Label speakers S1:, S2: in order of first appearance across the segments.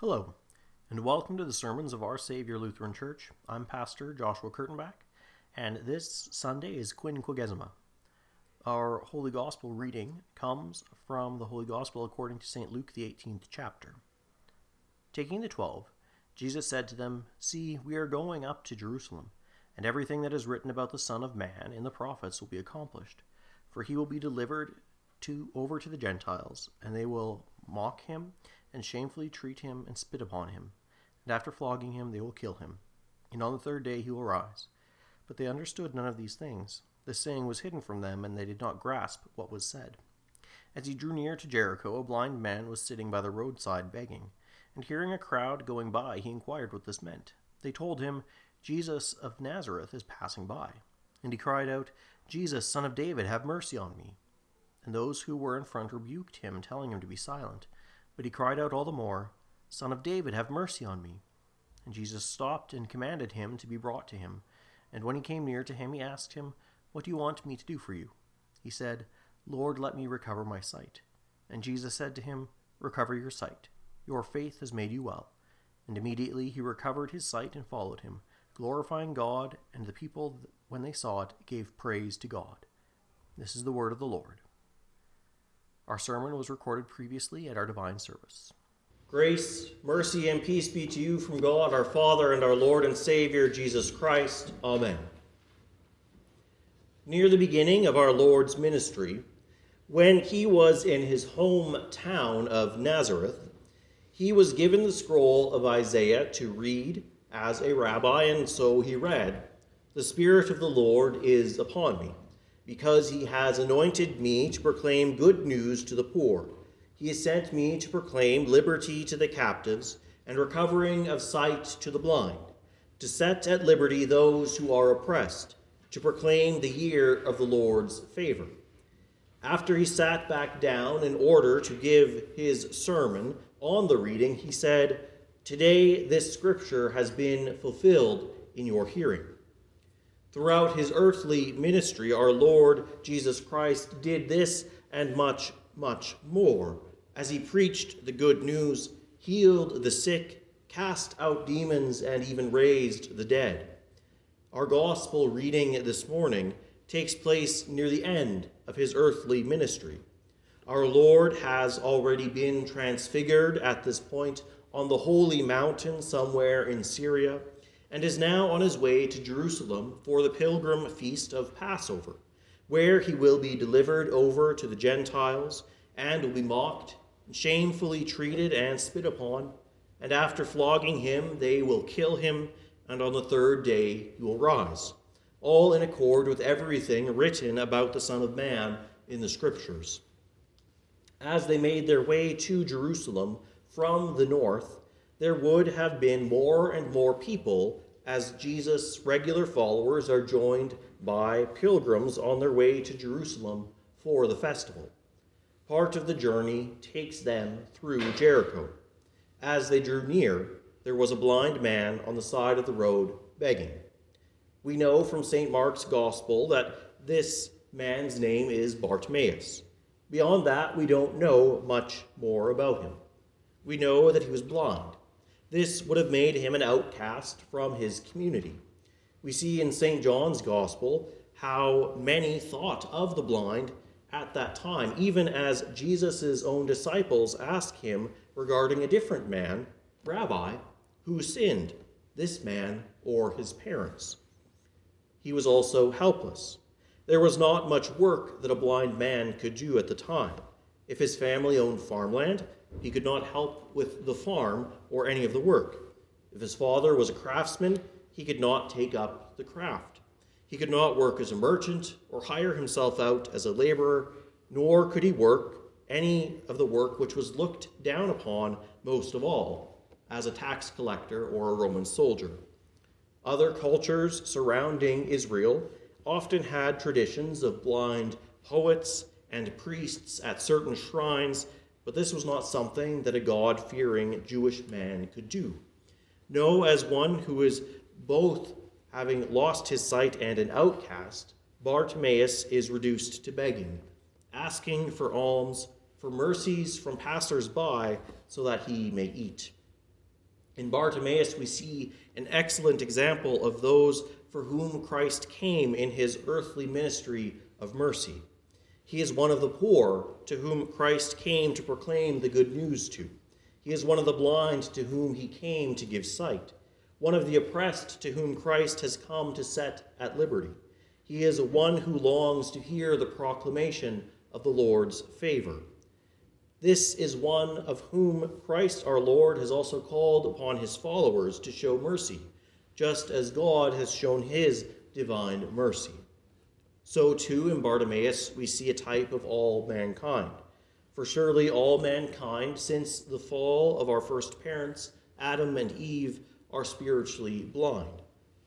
S1: Hello, and welcome to the Sermons of Our Savior Lutheran Church. I'm Pastor Joshua Kurtenbach, and this Sunday is Quinquagesima. Our Holy Gospel reading comes from the Holy Gospel according to St. Luke, the 18th chapter. Taking the twelve, Jesus said to them, See, we are going up to Jerusalem, and everything that is written about the Son of Man in the prophets will be accomplished. For he will be delivered to over to the Gentiles, and they will mock him and shamefully treat him and spit upon him. And after flogging him, they will kill him. And on the third day he will rise. But they understood none of these things. The saying was hidden from them, and they did not grasp what was said. As he drew near to Jericho, a blind man was sitting by the roadside begging. And hearing a crowd going by, he inquired what this meant. They told him, Jesus of Nazareth is passing by. And he cried out, Jesus, son of David, have mercy on me. And those who were in front rebuked him, telling him to be silent. But he cried out all the more, Son of David, have mercy on me. And Jesus stopped and commanded him to be brought to him. And when he came near to him, he asked him, What do you want me to do for you? He said, Lord, let me recover my sight. And Jesus said to him, Recover your sight. Your faith has made you well. And immediately he recovered his sight and followed him, glorifying God, and the people, when they saw it, gave praise to God. This is the word of the Lord. Our sermon was recorded previously at our divine service.
S2: Grace, mercy, and peace be to you from God our Father and our Lord and Savior Jesus Christ. Amen. Near the beginning of our Lord's ministry, when he was in his hometown of Nazareth, he was given the scroll of Isaiah to read as a rabbi, and so he read, The Spirit of the Lord is upon me because he has anointed me to proclaim good news to the poor. He has sent me to proclaim liberty to the captives and recovering of sight to the blind, to set at liberty those who are oppressed, to proclaim the year of the Lord's favor. After he sat back down in order to give his sermon on the reading, he said, Today this scripture has been fulfilled in your hearing. Throughout his earthly ministry, our Lord Jesus Christ did this and much, much more as he preached the good news, healed the sick, cast out demons, and even raised the dead. Our gospel reading this morning takes place near the end of his earthly ministry. Our Lord has already been transfigured at this point on the holy mountain somewhere in Syria and is now on his way to Jerusalem for the pilgrim feast of Passover, where he will be delivered over to the Gentiles and will be mocked, shamefully treated, and spit upon. And after flogging him, they will kill him, and on the third day he will rise, all in accord with everything written about the Son of Man in the Scriptures. As they made their way to Jerusalem from the north, there would have been more and more people as Jesus' regular followers are joined by pilgrims on their way to Jerusalem for the festival. Part of the journey takes them through Jericho. As they drew near, there was a blind man on the side of the road begging. We know from St. Mark's Gospel that this man's name is Bartimaeus. Beyond that, we don't know much more about him. We know that he was blind this would have made him an outcast from his community. We see in St. John's Gospel how many thought of the blind at that time, even as Jesus' own disciples ask him regarding a different man, Rabbi, who sinned, this man or his parents. He was also helpless. There was not much work that a blind man could do at the time. If his family owned farmland, he could not help with the farm or any of the work. If his father was a craftsman, he could not take up the craft. He could not work as a merchant or hire himself out as a laborer, nor could he work any of the work which was looked down upon most of all, as a tax collector or a Roman soldier. Other cultures surrounding Israel often had traditions of blind poets and priests at certain shrines but this was not something that a God fearing Jewish man could do. No, as one who is both having lost his sight and an outcast, Bartimaeus is reduced to begging, asking for alms, for mercies from passers by, so that he may eat. In Bartimaeus, we see an excellent example of those for whom Christ came in his earthly ministry of mercy. He is one of the poor to whom Christ came to proclaim the good news to. He is one of the blind to whom he came to give sight, one of the oppressed to whom Christ has come to set at liberty. He is one who longs to hear the proclamation of the Lord's favor. This is one of whom Christ our Lord has also called upon his followers to show mercy, just as God has shown his divine mercy. So too in Bartimaeus we see a type of all mankind. For surely all mankind, since the fall of our first parents, Adam and Eve, are spiritually blind.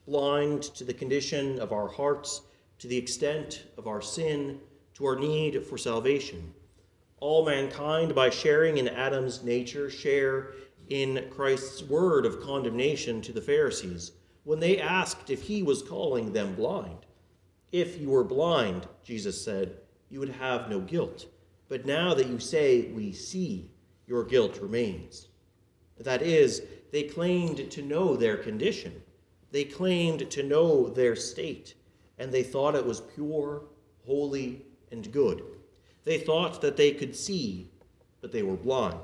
S2: Blind to the condition of our hearts, to the extent of our sin, to our need for salvation. All mankind, by sharing in Adam's nature, share in Christ's word of condemnation to the Pharisees when they asked if he was calling them blind. If you were blind, Jesus said, you would have no guilt. But now that you say, we see, your guilt remains. That is, they claimed to know their condition. They claimed to know their state, and they thought it was pure, holy, and good. They thought that they could see, but they were blind.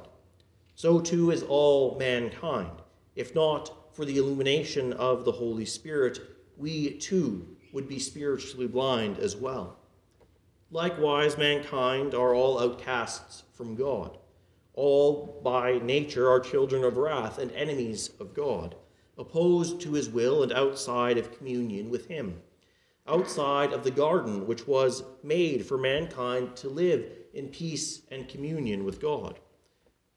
S2: So too is all mankind. If not for the illumination of the Holy Spirit, we too would be spiritually blind as well. Likewise, mankind are all outcasts from God. All by nature are children of wrath and enemies of God, opposed to his will and outside of communion with him, outside of the garden which was made for mankind to live in peace and communion with God.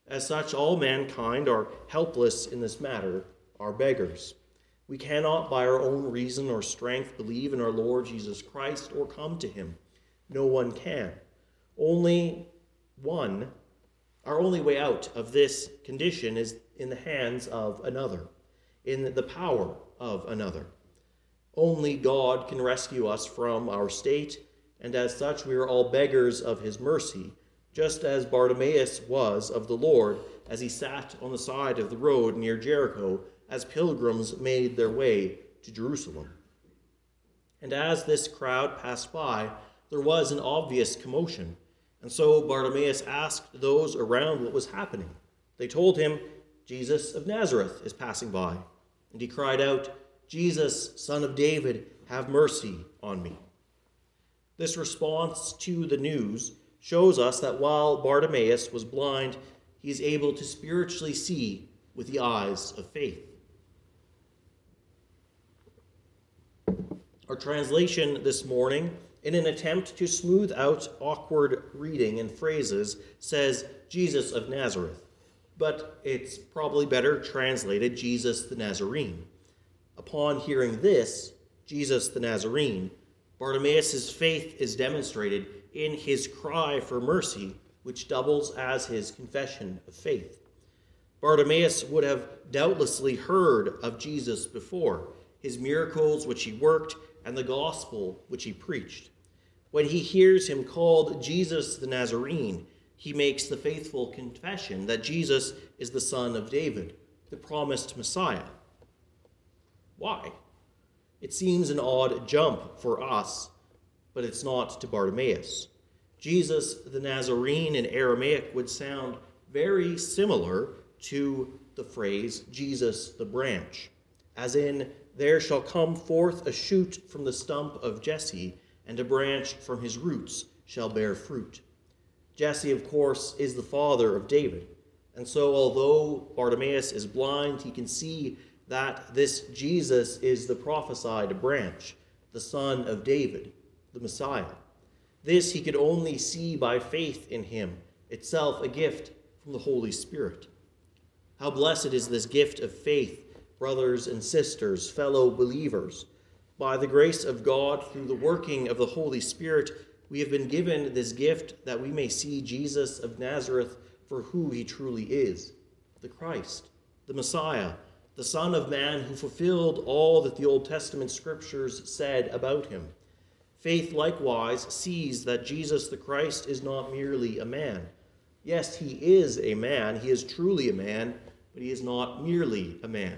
S2: As such, all mankind are helpless in this matter, are beggars. We cannot, by our own reason or strength, believe in our Lord Jesus Christ or come to him. No one can. Only one, our only way out of this condition is in the hands of another, in the power of another. Only God can rescue us from our state, and as such, we are all beggars of his mercy, just as Bartimaeus was of the Lord as he sat on the side of the road near Jericho as pilgrims made their way to Jerusalem. And as this crowd passed by, there was an obvious commotion. And so Bartimaeus asked those around what was happening. They told him, Jesus of Nazareth is passing by. And he cried out, Jesus, son of David, have mercy on me. This response to the news shows us that while Bartimaeus was blind, he is able to spiritually see with the eyes of faith. Our translation this morning, in an attempt to smooth out awkward reading and phrases, says Jesus of Nazareth, but it's probably better translated Jesus the Nazarene. Upon hearing this, Jesus the Nazarene, Bartimaeus' faith is demonstrated in his cry for mercy, which doubles as his confession of faith. Bartimaeus would have doubtlessly heard of Jesus before, his miracles which he worked, and the gospel which he preached. When he hears him called Jesus the Nazarene, he makes the faithful confession that Jesus is the Son of David, the promised Messiah. Why? It seems an odd jump for us, but it's not to Bartimaeus. Jesus the Nazarene in Aramaic would sound very similar to the phrase Jesus the branch, as in there shall come forth a shoot from the stump of Jesse, and a branch from his roots shall bear fruit. Jesse, of course, is the father of David. And so, although Bartimaeus is blind, he can see that this Jesus is the prophesied branch, the son of David, the Messiah. This he could only see by faith in him, itself a gift from the Holy Spirit. How blessed is this gift of faith brothers and sisters, fellow believers. By the grace of God, through the working of the Holy Spirit, we have been given this gift that we may see Jesus of Nazareth for who he truly is the Christ, the Messiah, the Son of Man who fulfilled all that the Old Testament scriptures said about him. Faith likewise sees that Jesus the Christ is not merely a man. Yes, he is a man, he is truly a man but he is not merely a man,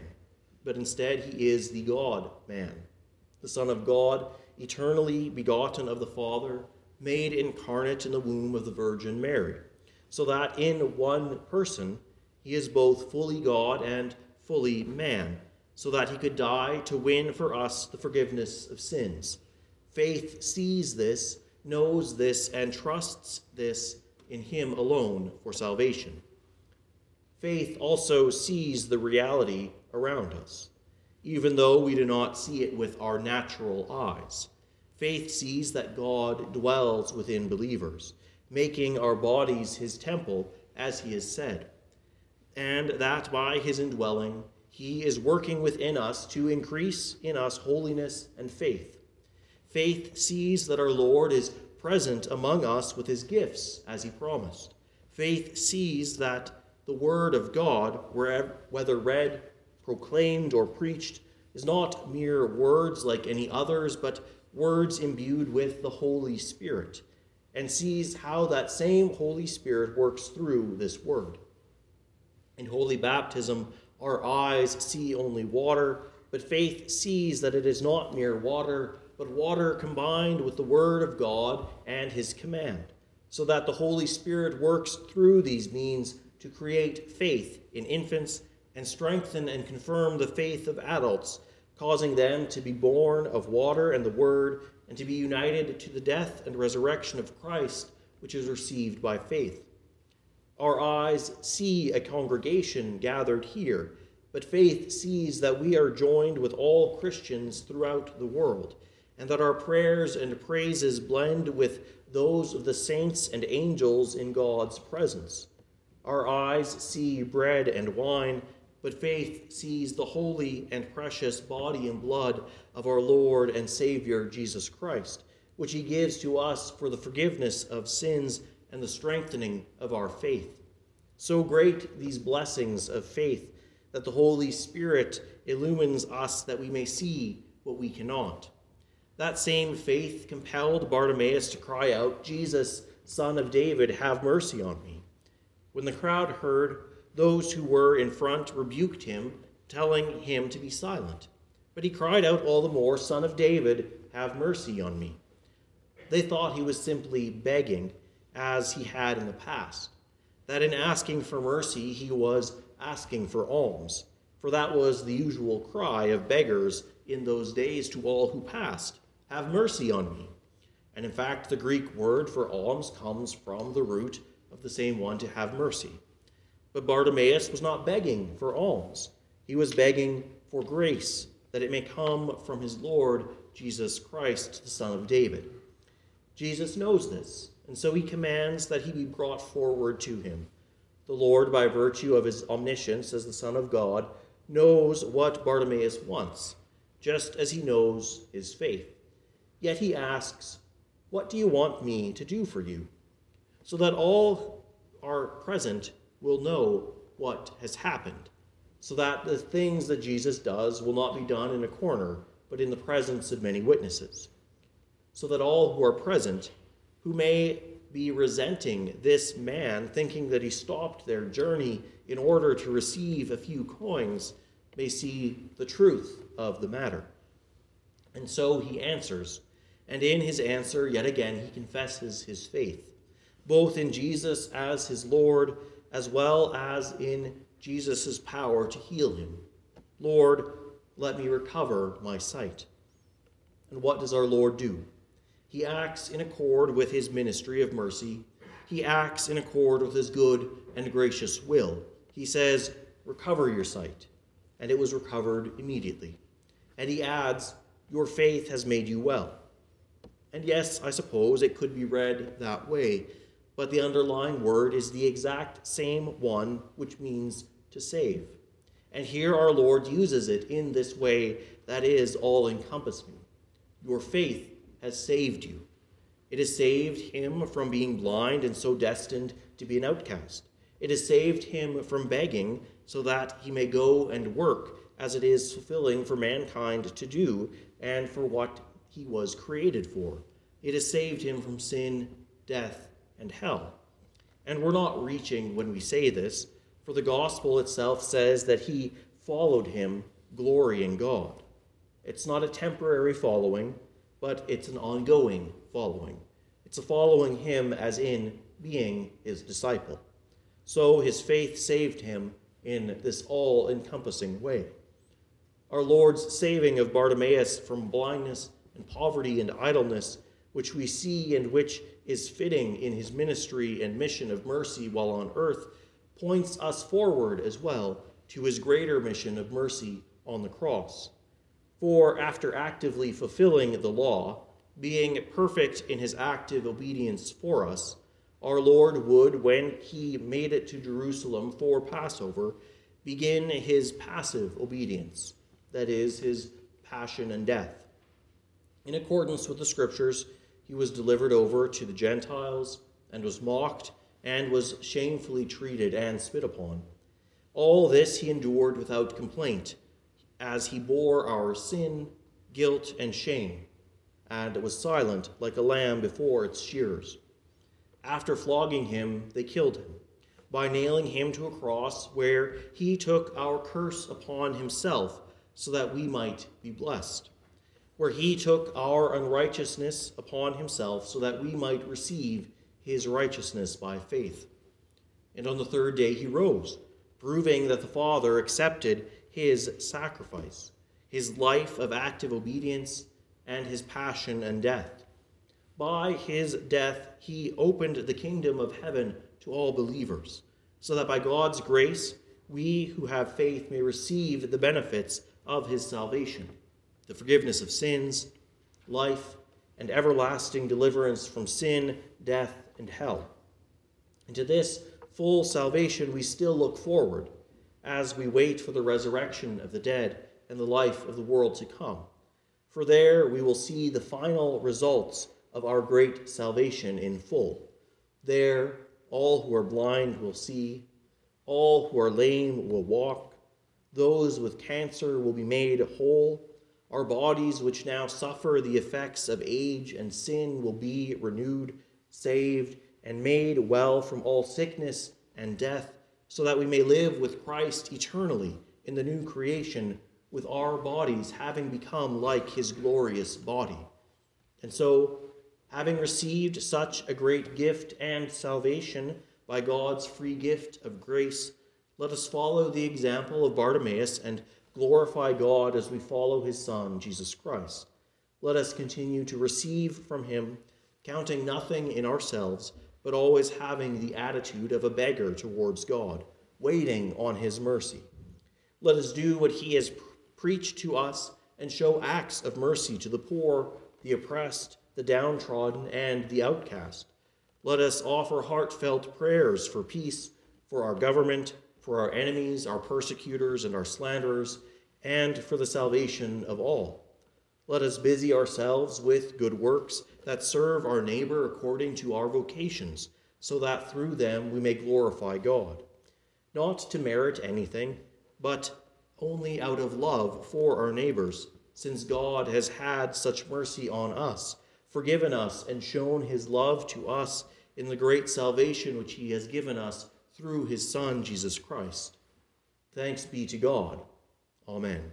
S2: but instead he is the God man, the Son of God, eternally begotten of the Father, made incarnate in the womb of the Virgin Mary, so that in one person he is both fully God and fully man, so that he could die to win for us the forgiveness of sins. Faith sees this, knows this, and trusts this in him alone for salvation. Faith also sees the reality around us, even though we do not see it with our natural eyes. Faith sees that God dwells within believers, making our bodies his temple, as he has said, and that by his indwelling, he is working within us to increase in us holiness and faith. Faith sees that our Lord is present among us with his gifts, as he promised. Faith sees that the Word of God, whether read, proclaimed, or preached, is not mere words like any others, but words imbued with the Holy Spirit, and sees how that same Holy Spirit works through this Word. In holy baptism, our eyes see only water, but faith sees that it is not mere water, but water combined with the Word of God and His command, so that the Holy Spirit works through these means to create faith in infants and strengthen and confirm the faith of adults, causing them to be born of water and the Word, and to be united to the death and resurrection of Christ, which is received by faith. Our eyes see a congregation gathered here, but faith sees that we are joined with all Christians throughout the world, and that our prayers and praises blend with those of the saints and angels in God's presence. Our eyes see bread and wine, but faith sees the holy and precious body and blood of our Lord and Savior Jesus Christ, which he gives to us for the forgiveness of sins and the strengthening of our faith. So great these blessings of faith that the Holy Spirit illumines us that we may see what we cannot. That same faith compelled Bartimaeus to cry out, Jesus, Son of David, have mercy on me. When the crowd heard, those who were in front rebuked him, telling him to be silent. But he cried out all the more, Son of David, have mercy on me. They thought he was simply begging, as he had in the past, that in asking for mercy he was asking for alms, for that was the usual cry of beggars in those days to all who passed Have mercy on me. And in fact, the Greek word for alms comes from the root of the same one to have mercy. But Bartimaeus was not begging for alms, he was begging for grace, that it may come from his Lord Jesus Christ, the Son of David. Jesus knows this, and so he commands that he be brought forward to him. The Lord, by virtue of his omniscience as the Son of God, knows what Bartimaeus wants, just as he knows his faith. Yet he asks, What do you want me to do for you? so that all are present will know what has happened, so that the things that Jesus does will not be done in a corner, but in the presence of many witnesses, so that all who are present, who may be resenting this man, thinking that he stopped their journey in order to receive a few coins, may see the truth of the matter. And so he answers, and in his answer, yet again, he confesses his faith both in Jesus as his Lord, as well as in Jesus' power to heal him. Lord, let me recover my sight. And what does our Lord do? He acts in accord with his ministry of mercy. He acts in accord with his good and gracious will. He says, Recover your sight. And it was recovered immediately. And he adds, Your faith has made you well. And yes, I suppose it could be read that way but the underlying word is the exact same one which means to save. And here our Lord uses it in this way that is all encompassing. Your faith has saved you. It has saved him from being blind and so destined to be an outcast. It has saved him from begging so that he may go and work as it is fulfilling for mankind to do and for what he was created for. It has saved him from sin, death, and hell. And we're not reaching when we say this, For the gospel itself says that he followed him, glorying God. It's not a temporary following, but it's an ongoing following. It's a following him as in being his disciple. So his faith saved him in this all encompassing way. Our Lord's saving of Bartimaeus from blindness and poverty and idleness, which we see and which is fitting in his ministry and mission of mercy while on earth, points us forward as well to his greater mission of mercy on the cross. For after actively fulfilling the law, being perfect in his active obedience for us, our Lord would, when he made it to Jerusalem for Passover, begin his passive obedience, that is, his passion and death. In accordance with the scriptures, he was delivered over to the Gentiles and was mocked and was shamefully treated and spit upon. All this he endured without complaint, as he bore our sin, guilt, and shame, and was silent like a lamb before its shearers. After flogging him, they killed him by nailing him to a cross where he took our curse upon himself so that we might be blessed, where he took our unrighteousness upon himself so that we might receive his righteousness by faith. And on the third day he rose, proving that the Father accepted his sacrifice, his life of active obedience, and his passion and death. By his death, he opened the kingdom of heaven to all believers, so that by God's grace, we who have faith may receive the benefits of his salvation the forgiveness of sins, life, and everlasting deliverance from sin, death, and hell. And to this full salvation we still look forward as we wait for the resurrection of the dead and the life of the world to come. For there we will see the final results of our great salvation in full. There, all who are blind will see, all who are lame will walk, those with cancer will be made whole, our bodies, which now suffer the effects of age and sin, will be renewed saved, and made well from all sickness and death, so that we may live with Christ eternally in the new creation, with our bodies having become like his glorious body. And so, having received such a great gift and salvation by God's free gift of grace, let us follow the example of Bartimaeus and glorify God as we follow his Son, Jesus Christ. Let us continue to receive from him counting nothing in ourselves, but always having the attitude of a beggar towards God, waiting on his mercy. Let us do what he has preached to us and show acts of mercy to the poor, the oppressed, the downtrodden, and the outcast. Let us offer heartfelt prayers for peace, for our government, for our enemies, our persecutors, and our slanderers, and for the salvation of all. Let us busy ourselves with good works that serve our neighbor according to our vocations, so that through them we may glorify God. Not to merit anything, but only out of love for our neighbors, since God has had such mercy on us, forgiven us, and shown his love to us in the great salvation which he has given us through his Son, Jesus Christ. Thanks be to God. Amen.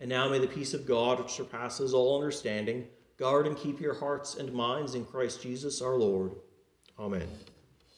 S2: And now may the peace of God, which surpasses all understanding, guard and keep your hearts and minds in Christ Jesus our Lord. Amen.